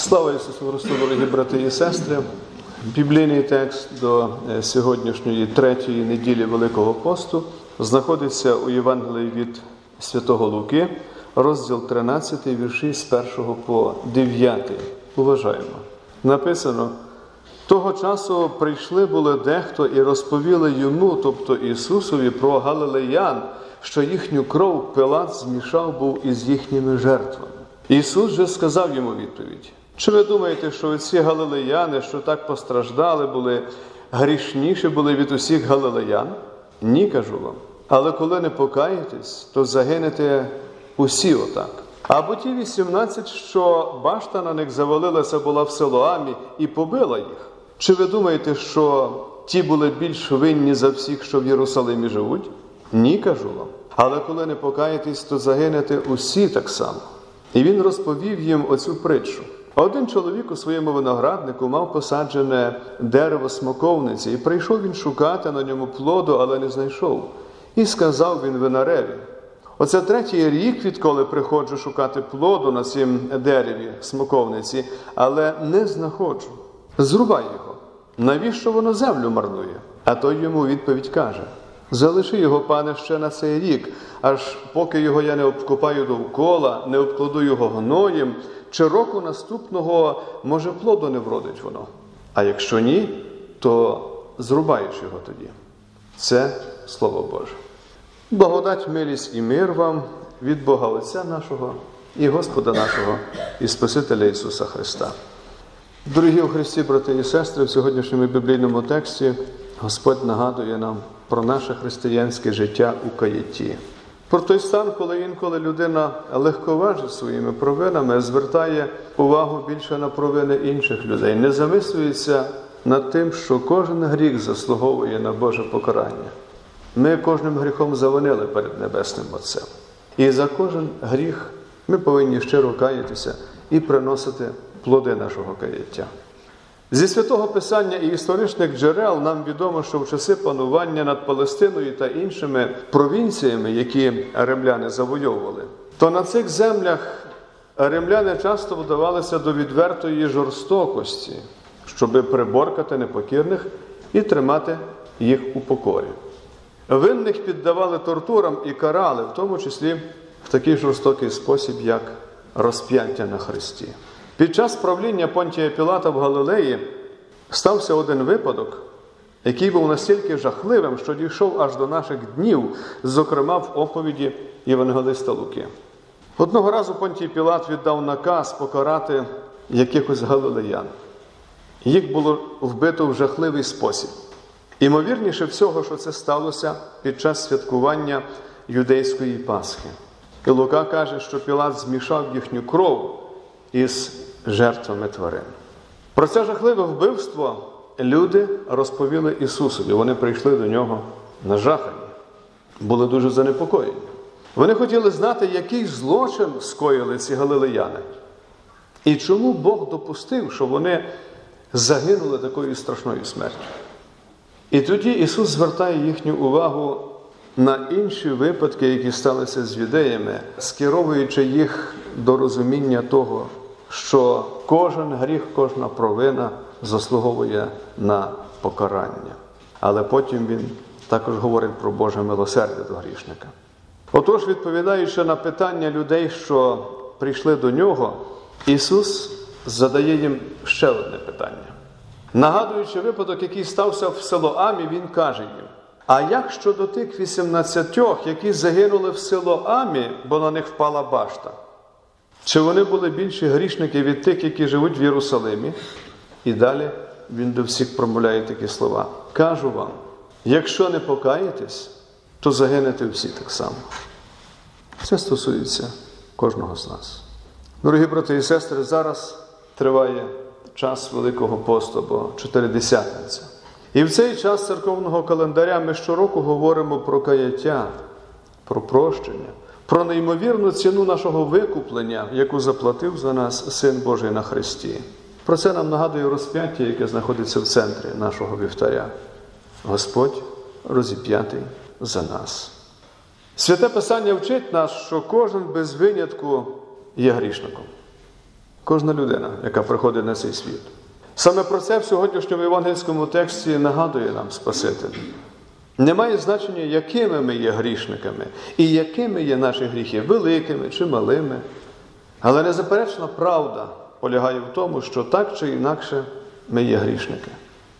Слава Ісусу Христу, дорогі брати і сестри. Біблійний текст до е, сьогоднішньої третьої неділі Великого посту знаходиться у Євангелії від Святого Луки, розділ 13, вірші з 1 по 9. Уважаємо. Написано: того часу прийшли були дехто і розповіли йому, тобто Ісусові, про галилеян, що їхню кров Пилат змішав був із їхніми жертвами. Ісус же сказав йому відповідь: чи ви думаєте, що ці галилеяни, що так постраждали, були грішніші були від усіх галилеян? Ні, кажу вам. Але коли не покаєтесь, то загинете усі отак. Або ті 18, що башта на них завалилася була в Силоамі і побила їх. Чи ви думаєте, що ті були більш винні за всіх, що в Єрусалимі живуть? Ні, кажу вам. Але коли не покаєтесь, то загинете усі так само. І він розповів їм оцю притчу. Один чоловік у своєму винограднику мав посаджене дерево смоковниці, і прийшов він шукати на ньому плоду, але не знайшов. І сказав він винареві: Оце третій рік, відколи приходжу шукати плоду на цім дереві смоковниці, але не знаходжу. Зрубай його. Навіщо воно землю марнує? А той йому відповідь каже: Залиши його, пане, ще на цей рік, аж поки його я не обкопаю довкола, не обкладу його гноєм, чи року наступного, може, плоду не вродить воно. А якщо ні, то зрубаєш його тоді. Це Слово Боже. Благодать, милість і мир вам від Бога Отця нашого і Господа нашого і Спасителя Ісуса Христа. Дорогі у Христі, брати і сестри, в сьогоднішньому біблійному тексті Господь нагадує нам про наше християнське життя у каєті. Про той стан, коли інколи людина легковажить своїми провинами, звертає увагу більше на провини інших людей, не замислюється над тим, що кожен гріх заслуговує на Боже покарання. Ми кожним гріхом завинили перед Небесним Отцем. І за кожен гріх ми повинні щиро каятися і приносити плоди нашого каяття. Зі святого Писання і історичних джерел нам відомо, що в часи панування над Палестиною та іншими провінціями, які римляни завойовували, то на цих землях римляни часто вдавалися до відвертої жорстокості, щоби приборкати непокірних і тримати їх у покорі. Винних піддавали тортурам і карали, в тому числі в такий жорстокий спосіб, як розп'яття на Христі. Під час правління Понтія Пілата в Галилеї стався один випадок, який був настільки жахливим, що дійшов аж до наших днів, зокрема в оповіді Євангелиста Луки. Одного разу Понтій Пілат віддав наказ покарати якихось галилеян. Їх було вбито в жахливий спосіб. Імовірніше всього, що це сталося під час святкування юдейської Пасхи. І Лука каже, що Пілат змішав їхню кров із жертвами тварин. Про це жахливе вбивство люди розповіли Ісусові. Вони прийшли до нього нажахані, були дуже занепокоєні. Вони хотіли знати, який злочин скоїли ці галилеяни. І чому Бог допустив, що вони загинули такою страшною смертю. І тоді Ісус звертає їхню увагу на інші випадки, які сталися з юдеями, скеровуючи їх до розуміння того, що кожен гріх, кожна провина заслуговує на покарання. Але потім він також говорить про Боже милосердя до грішника. Отож, відповідаючи на питання людей, що прийшли до нього, Ісус задає їм ще одне питання. Нагадуючи випадок, який стався в Силоамі, Він каже їм: А як щодо тих 18, які загинули в Силоамі, бо на них впала башта? Чи вони були більші грішники від тих, які живуть в Єрусалимі? І далі він до всіх промовляє такі слова. Кажу вам: якщо не покаєтесь, то загинете всі так само. Це стосується кожного з нас. Дорогі брати і сестри, зараз триває час Великого посту або Чотиридесятниця. І в цей час церковного календаря ми щороку говоримо про каяття, про прощення, про неймовірну ціну нашого викуплення, яку заплатив за нас Син Божий на Христі. Про це нам нагадує розп'яття, яке знаходиться в центрі нашого вівтаря. Господь розіп'ятий за нас. Святе Писання вчить нас, що кожен без винятку є грішником. кожна людина, яка приходить на цей світ. Саме про це в сьогоднішньому євангельському тексті нагадує нам Спаситель. Немає значення, якими ми є грішниками і якими є наші гріхи, великими чи малими. Але незаперечна правда полягає в тому, що так чи інакше ми є грішники.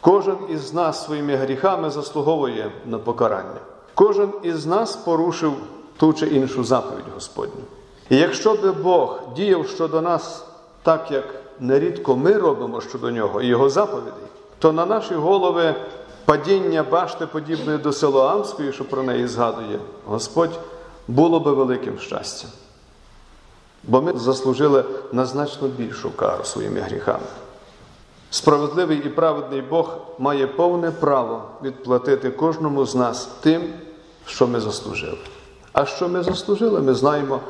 Кожен із нас своїми гріхами заслуговує на покарання. Кожен із нас порушив ту чи іншу заповідь Господню. І якщо би Бог діяв щодо нас так, як нерідко ми робимо щодо нього і його заповідей, то на наші голови падіння башти, подібної до Силоамської, що про неї згадує Господь, було би великим щастям. Бо ми заслужили на значно більшу кару своїми гріхами. Справедливий і праведний Бог має повне право відплатити кожному з нас тим, що ми заслужили. А що ми заслужили, ми знаємо,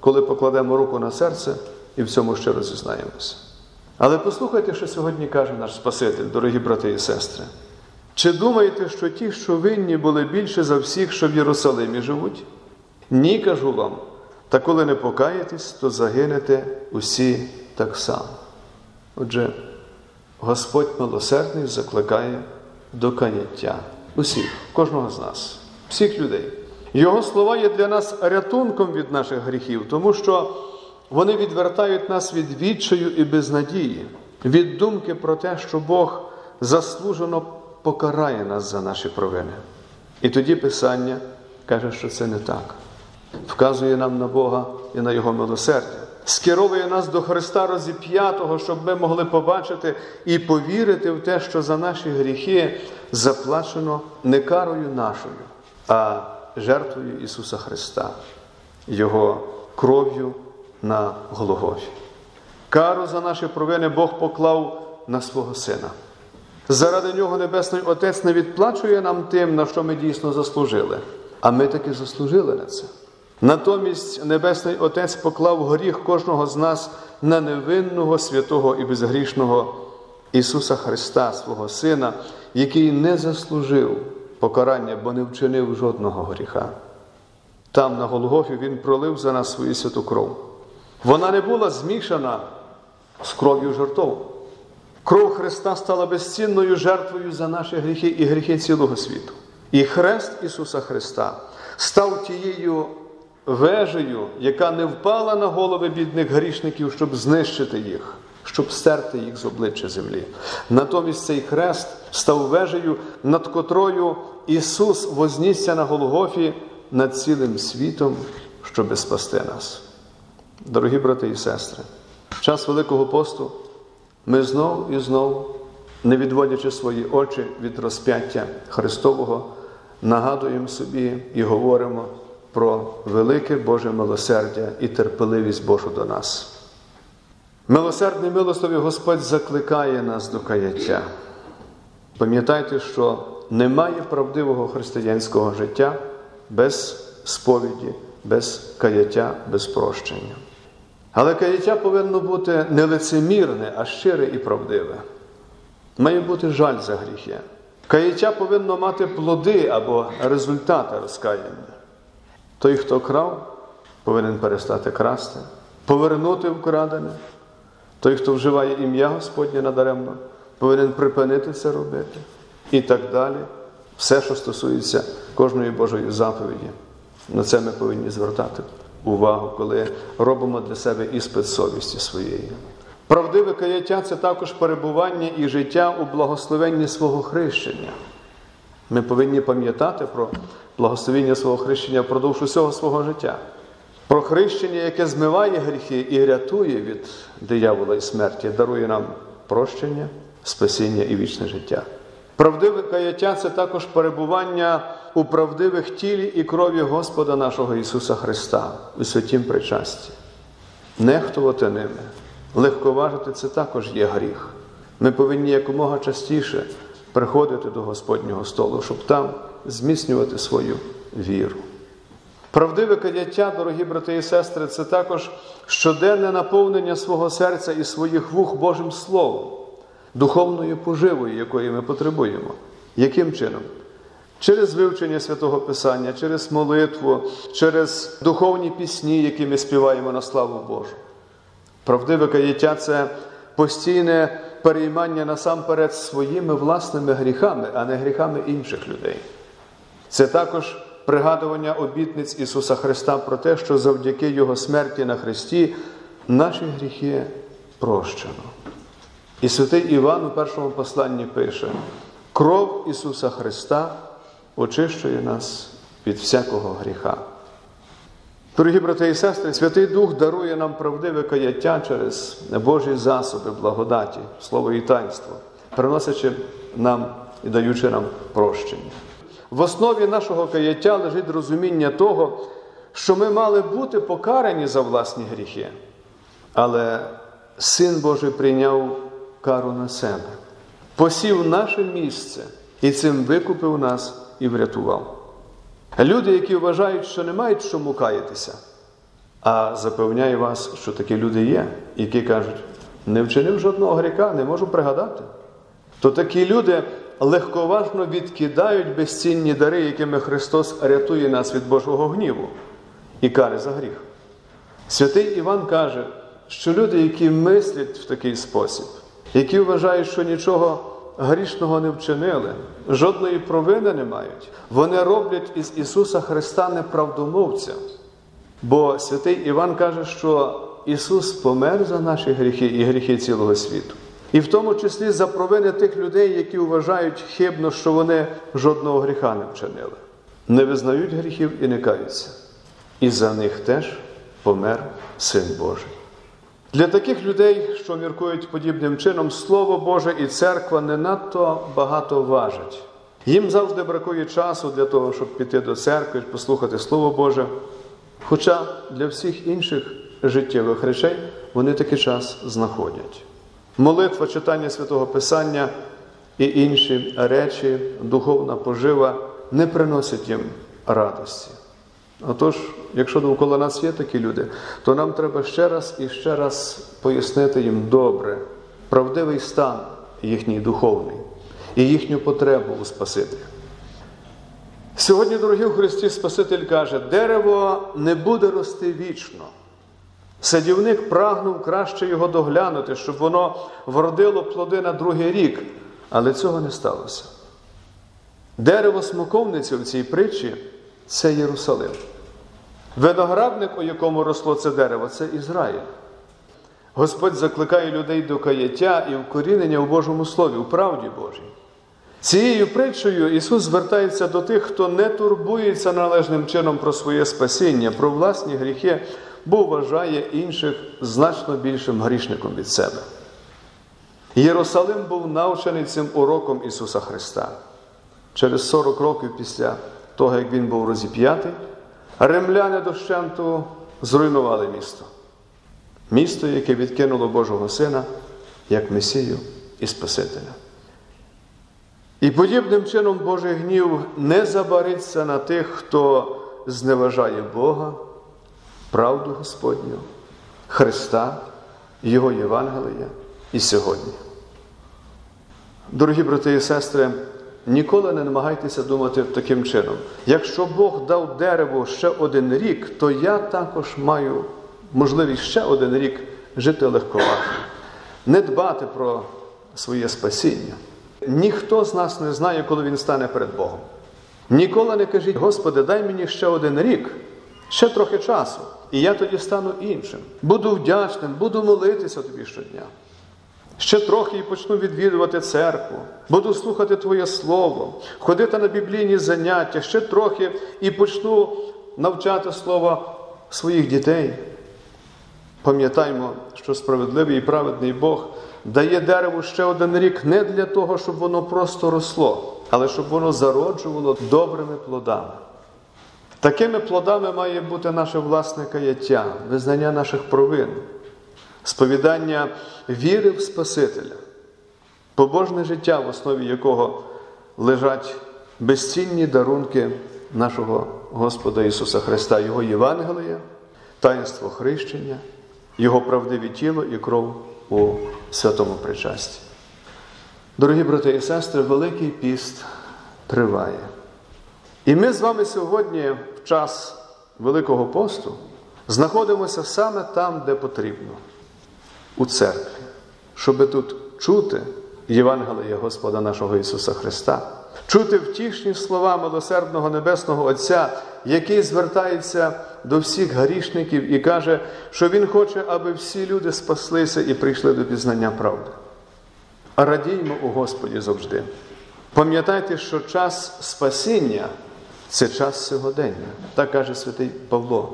коли покладемо руку на серце і в цьому щиро зізнаємося. Але послухайте, що сьогодні каже наш Спаситель, дорогі брати і сестри. Чи думаєте, що ті, що винні, були більше за всіх, що в Єрусалимі живуть? Ні, кажу вам, та коли не покаєтесь, то загинете усі так само. Отже, Господь милосердний закликає до каяття усіх, кожного з нас, всіх людей. Його слова є для нас рятунком від наших гріхів, тому що вони відвертають нас від відчаю і безнадії, від думки про те, що Бог заслужено покарає нас за наші провини. І тоді Писання каже, що це не так. Вказує нам на Бога і на Його милосердя, скеровує нас до Христа розіп'ятого, щоб ми могли побачити і повірити в те, що за наші гріхи заплачено не карою нашою, а жертвою Ісуса Христа, Його кров'ю на Голгофі. Кару за наші провини Бог поклав на свого Сина. Заради нього Небесний Отець не відплачує нам тим, на що ми дійсно заслужили, а ми таки заслужили на це. Натомість Небесний Отець поклав гріх кожного з нас на невинного, святого і безгрішного Ісуса Христа, свого Сина, який не заслужив покарання, бо не вчинив жодного гріха. Там, на Голгофі, Він пролив за нас свою святу кров. Вона не була змішана з кров'ю жертов. Кров Христа стала безцінною жертвою за наші гріхи і гріхи цілого світу. І хрест Ісуса Христа став тією вежею, яка не впала на голови бідних грішників, щоб знищити їх, щоб стерти їх з обличчя землі. Натомість цей хрест став вежею, над котрою Ісус вознісся на Голгофі над цілим світом, щоби спасти нас. Дорогі брати і сестри, час Великого посту ми знов і знов, не відводячи свої очі від розп'яття Христового, нагадуємо собі і говоримо про велике Боже милосердя і терпеливість Божу до нас. Милосердний милостивий Господь закликає нас до каяття. Пам'ятайте, що немає правдивого християнського життя без сповіді, без каяття, без прощення. Але каяття повинно бути не лицемірне, а щире і правдиве. Має бути жаль за гріхи. Каяття повинно мати плоди або результати розкаяння. Той, хто крав, повинен перестати красти, повернути вкрадене. Той, хто вживає ім'я Господнє надаремно, повинен припинити це робити. І так далі. Все, що стосується кожної Божої заповіді. На це ми повинні звертати увагу, коли робимо для себе іспит совісті своєї. Правдиве каяття це також перебування і життя у благословенні свого хрещення. Ми повинні пам'ятати про благословення свого хрещення впродовж усього свого життя, про хрещення, яке змиває гріхи і рятує від диявола і смерті, дарує нам прощення, спасіння і вічне життя. Правдиве каяття це також перебування у правдивих тілі і крові Господа нашого Ісуса Христа у святім причасті. Нехтувати ними, легковажити це також є гріх. Ми повинні якомога частіше приходити до Господнього столу, щоб там зміцнювати свою віру. Правдиве каяття, дорогі брати і сестри, це також щоденне наповнення свого серця і своїх вух Божим Словом, духовною поживою, якої ми потребуємо. Яким чином? Через вивчення святого Писання, через молитву, через духовні пісні, які ми співаємо на славу Божу. Правдиве каяття це постійне переймання насамперед своїми власними гріхами, а не гріхами інших людей. Це також пригадування обітниць Ісуса Христа про те, що завдяки Його смерті на Христі наші гріхи прощено. І святий Іван у першому посланні пише: кров Ісуса Христа очищує нас від всякого гріха. Дорогі брати і сестри, Святий Дух дарує нам правдиве каяття через Божі засоби, благодаті, слово і таїнство, приносячи нам і даючи нам прощення. В основі нашого каяття лежить розуміння того, що ми мали бути покарані за власні гріхи, але Син Божий прийняв кару на себе, посів наше місце і цим викупив нас і врятував. Люди, які вважають, що не мають чому каятися, а запевняю вас, що такі люди є, які кажуть, не вчинив жодного гріха, не можу пригадати. То такі люди легковажно відкидають безцінні дари, якими Христос рятує нас від Божого гніву і кари за гріх. Святий Іван каже, що люди, які мислять в такий спосіб, які вважають, що нічого грішного не вчинили, жодної провини не мають, вони роблять із Ісуса Христа неправдомовця. Бо святий Іван каже, що Ісус помер за наші гріхи і гріхи цілого світу. І в тому числі за провини тих людей, які вважають хибно, що вони жодного гріха не вчинили, не визнають гріхів і не каються. І за них теж помер Син Божий. Для таких людей, що міркують подібним чином, Слово Боже і церква не надто багато важать. Їм завжди бракує часу для того, щоб піти до церкви, послухати Слово Боже. Хоча для всіх інших життєвих речей вони такий час знаходять. Молитва, читання святого Писання і інші речі, духовна пожива не приносять їм радості. Отож, якщо довкола нас є такі люди, то нам треба ще раз і ще раз пояснити їм добре, правдивий стан їхній духовний і їхню потребу у Спасителі. Сьогодні, дорогі в Христі, Спаситель каже, дерево не буде рости вічно. Садівник прагнув краще його доглянути, щоб воно вродило плоди на другий рік, але цього не сталося. Дерево смоковниці в цій притчі це Єрусалим. Виноградник, у якому росло це дерево, це Ізраїль. Господь закликає людей до каяття і вкорінення у Божому Слові, у правді Божій. Цією притчею Ісус звертається до тих, хто не турбується належним чином про своє спасіння, про власні гріхи, бо вважає інших значно більшим грішником від себе. Єрусалим був навчений цим уроком Ісуса Христа. Через 40 років після того, як Він був розіп'ятий, римляни дощенту зруйнували місто. Місто, яке відкинуло Божого Сина як Месію і Спасителя. І подібним чином Божий гнів не забариться на тих, хто зневажає Бога, правду Господню, Христа, Його Євангелія і сьогодні. Дорогі брати і сестри, ніколи не намагайтеся думати таким чином. Якщо Бог дав дереву ще один рік, то я також маю можливість ще один рік жити легковато, не дбати про своє спасіння. Ніхто з нас не знає, коли він стане перед Богом. Ніколи не кажіть, Господи, дай мені ще один рік, ще трохи часу, і я тоді стану іншим. Буду вдячним, буду молитися тобі щодня. Ще трохи і почну відвідувати церкву, буду слухати Твоє Слово, ходити на біблійні заняття, ще трохи і почну навчати Слово своїх дітей. Пам'ятаймо, що справедливий і праведний Бог дає дереву ще один рік не для того, щоб воно просто росло, але щоб воно зароджувало добрими плодами. Такими плодами має бути наше власне каяття, визнання наших провин, сповідання віри в Спасителя, побожне життя, в основі якого лежать безцінні дарунки нашого Господа Ісуса Христа, Його Євангелія, таїнство хрещення, Його правдиве тіло і кров у святому причасті. Дорогі брати і сестри, Великий піст триває. І ми з вами сьогодні, в час Великого посту, знаходимося саме там, де потрібно. У церкві, щоб тут чути Євангелія Господа нашого Ісуса Христа, чути втішні слова милосердного Небесного Отця, який звертається до всіх грішників і каже, що Він хоче, аби всі люди спаслися і прийшли до пізнання правди. Радіймо у Господі завжди. Пам'ятайте, що час спасіння це час сьогодення. Так каже святий Павло.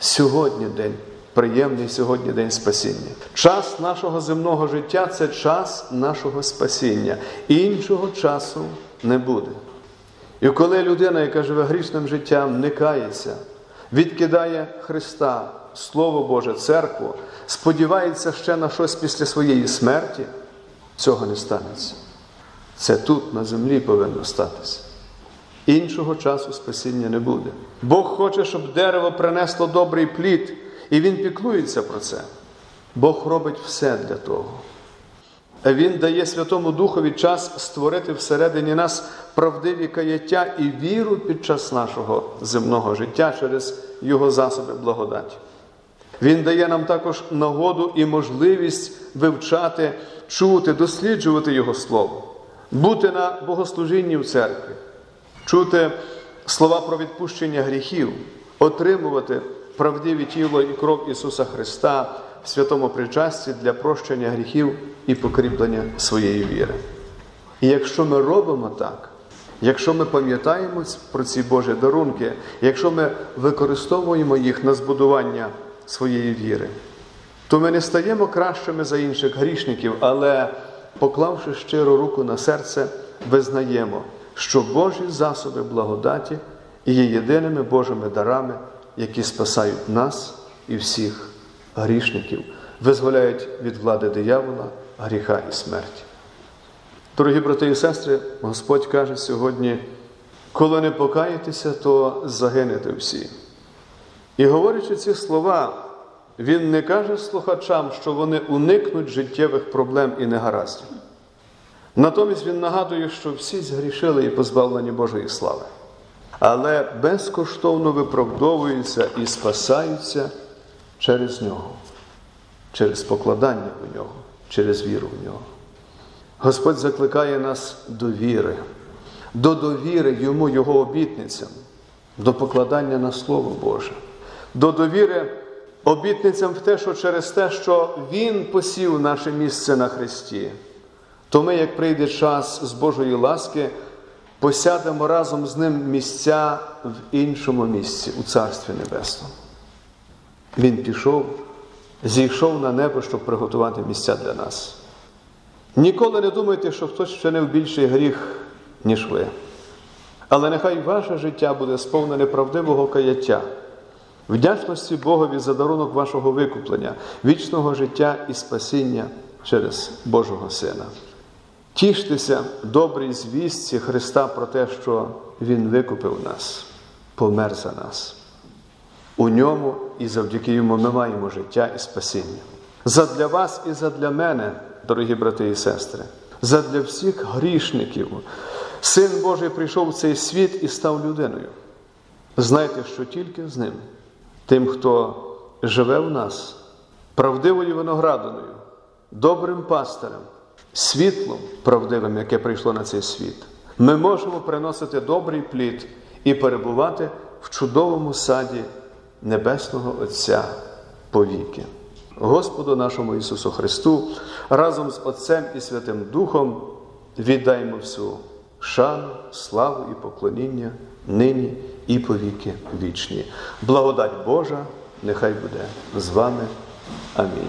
Сьогодні день, приємний сьогодні день спасіння. Час нашого земного життя це час нашого спасіння. Іншого часу не буде. І коли людина, яка живе грішним життям, не кається, відкидає Христа, Слово Боже, церкву, сподівається ще на щось після своєї смерті, цього не станеться. Це тут, на землі, повинно статися. Іншого часу спасіння не буде. Бог хоче, щоб дерево принесло добрий плід, і Він піклується про це. Бог робить все для того. Він дає Святому Духові час створити всередині нас правдиві каяття і віру під час нашого земного життя через Його засоби благодаті. Він дає нам також нагоду і можливість вивчати, чути, досліджувати Його Слово, бути на богослужінні в церкві, чути слова про відпущення гріхів, отримувати правдиві тіло і кров Ісуса Христа в святому причасті для прощення гріхів і покріплення своєї віри. І якщо ми робимо так, якщо ми пам'ятаємо про ці Божі дарунки, якщо ми використовуємо їх на збудування своєї віри, то ми не стаємо кращими за інших грішників, але, поклавши щиру руку на серце, визнаємо, що Божі засоби благодаті є єдиними Божими дарами, які спасають нас і всіх грішників, визволяють від влади диявола, гріха і смерті. Дорогі брати і сестри, Господь каже сьогодні, коли не покаєтеся, то загинете всі. І говорячи ці слова, Він не каже слухачам, що вони уникнуть життєвих проблем і негараздів. Натомість Він нагадує, що всі згрішили і позбавлені Божої слави, але безкоштовно виправдовуються і спасаються через нього, через покладання у нього, через віру в нього. Господь закликає нас до віри, до довіри Йому, Його обітницям, до покладання на Слово Боже, до довіри обітницям в те, що через те, що Він посів наше місце на Христі, то ми, як прийде час з Божої ласки, посядемо разом з Ним місця в іншому місці, у Царстві Небесному. Він пішов, зійшов на небо, щоб приготувати місця для нас. Ніколи не думайте, що хтось вчинив більший гріх, ніж ви. Але нехай ваше життя буде сповнене правдивого каяття, вдячності Богові за дарунок вашого викуплення, вічного життя і спасіння через Божого Сина. Тіштеся добрій звістці Христа про те, що Він викупив нас, помер за нас. У ньому і завдяки йому ми маємо життя і спасіння. Задля вас і задля мене, дорогі брати і сестри, задля всіх грішників, Син Божий прийшов в цей світ і став людиною. Знайте, що тільки з ним, тим, хто живе в нас, правдивою виноградиною, добрим пастирем, світлом правдивим, яке прийшло на цей світ, ми можемо приносити добрий плід і перебувати в чудовому саді Небесного Отця повіки. Господу нашому Ісусу Христу разом з Отцем і Святим Духом віддаймо всю шану, славу і поклоніння нині і повіки вічні. Благодать Божа, нехай буде з вами. Амінь.